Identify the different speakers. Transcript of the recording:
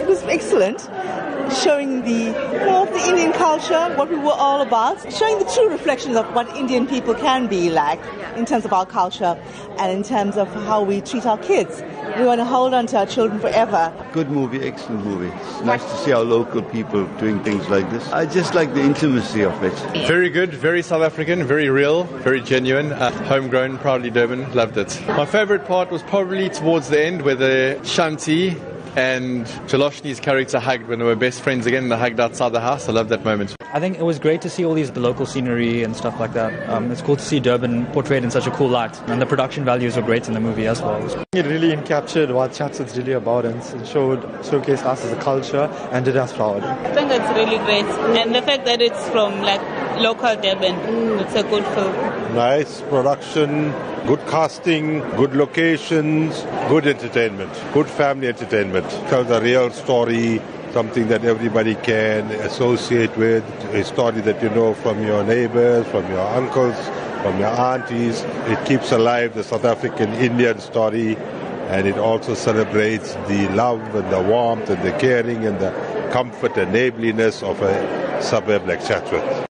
Speaker 1: It was excellent, showing the more of the Indian culture, what we were all about, showing the true reflection of what Indian people can be like in terms of our culture and in terms of how we treat our kids. We want to hold on to our children forever.
Speaker 2: Good movie, excellent movie. It's nice to see our local people doing things like this. I just like the intimacy of it.
Speaker 3: Very good, very South African, very real, very genuine. Uh, homegrown, proudly Durban. Loved it. My favourite part was probably towards the end where the Shanti and Jailoshini's character hugged when they were best friends again. They hugged outside the house. I love that moment.
Speaker 4: I think it was great to see all these the local scenery and stuff like that. Um, it's cool to see Durban portrayed in such a cool light, and the production values were great in the movie as well.
Speaker 5: It really captured what Chatsworth's really about and showed showcased us as a culture and did us proud.
Speaker 6: I think it's really great, and the fact that it's from like local Durban, mm. it's a good film.
Speaker 7: Nice production, good casting, good locations, good entertainment, good family entertainment. Tells a real story, something that everybody can associate with, a story that you know from your neighbors, from your uncles, from your aunties. It keeps alive the South African Indian story and it also celebrates the love and the warmth and the caring and the comfort and neighborliness of a suburb like Chatsworth.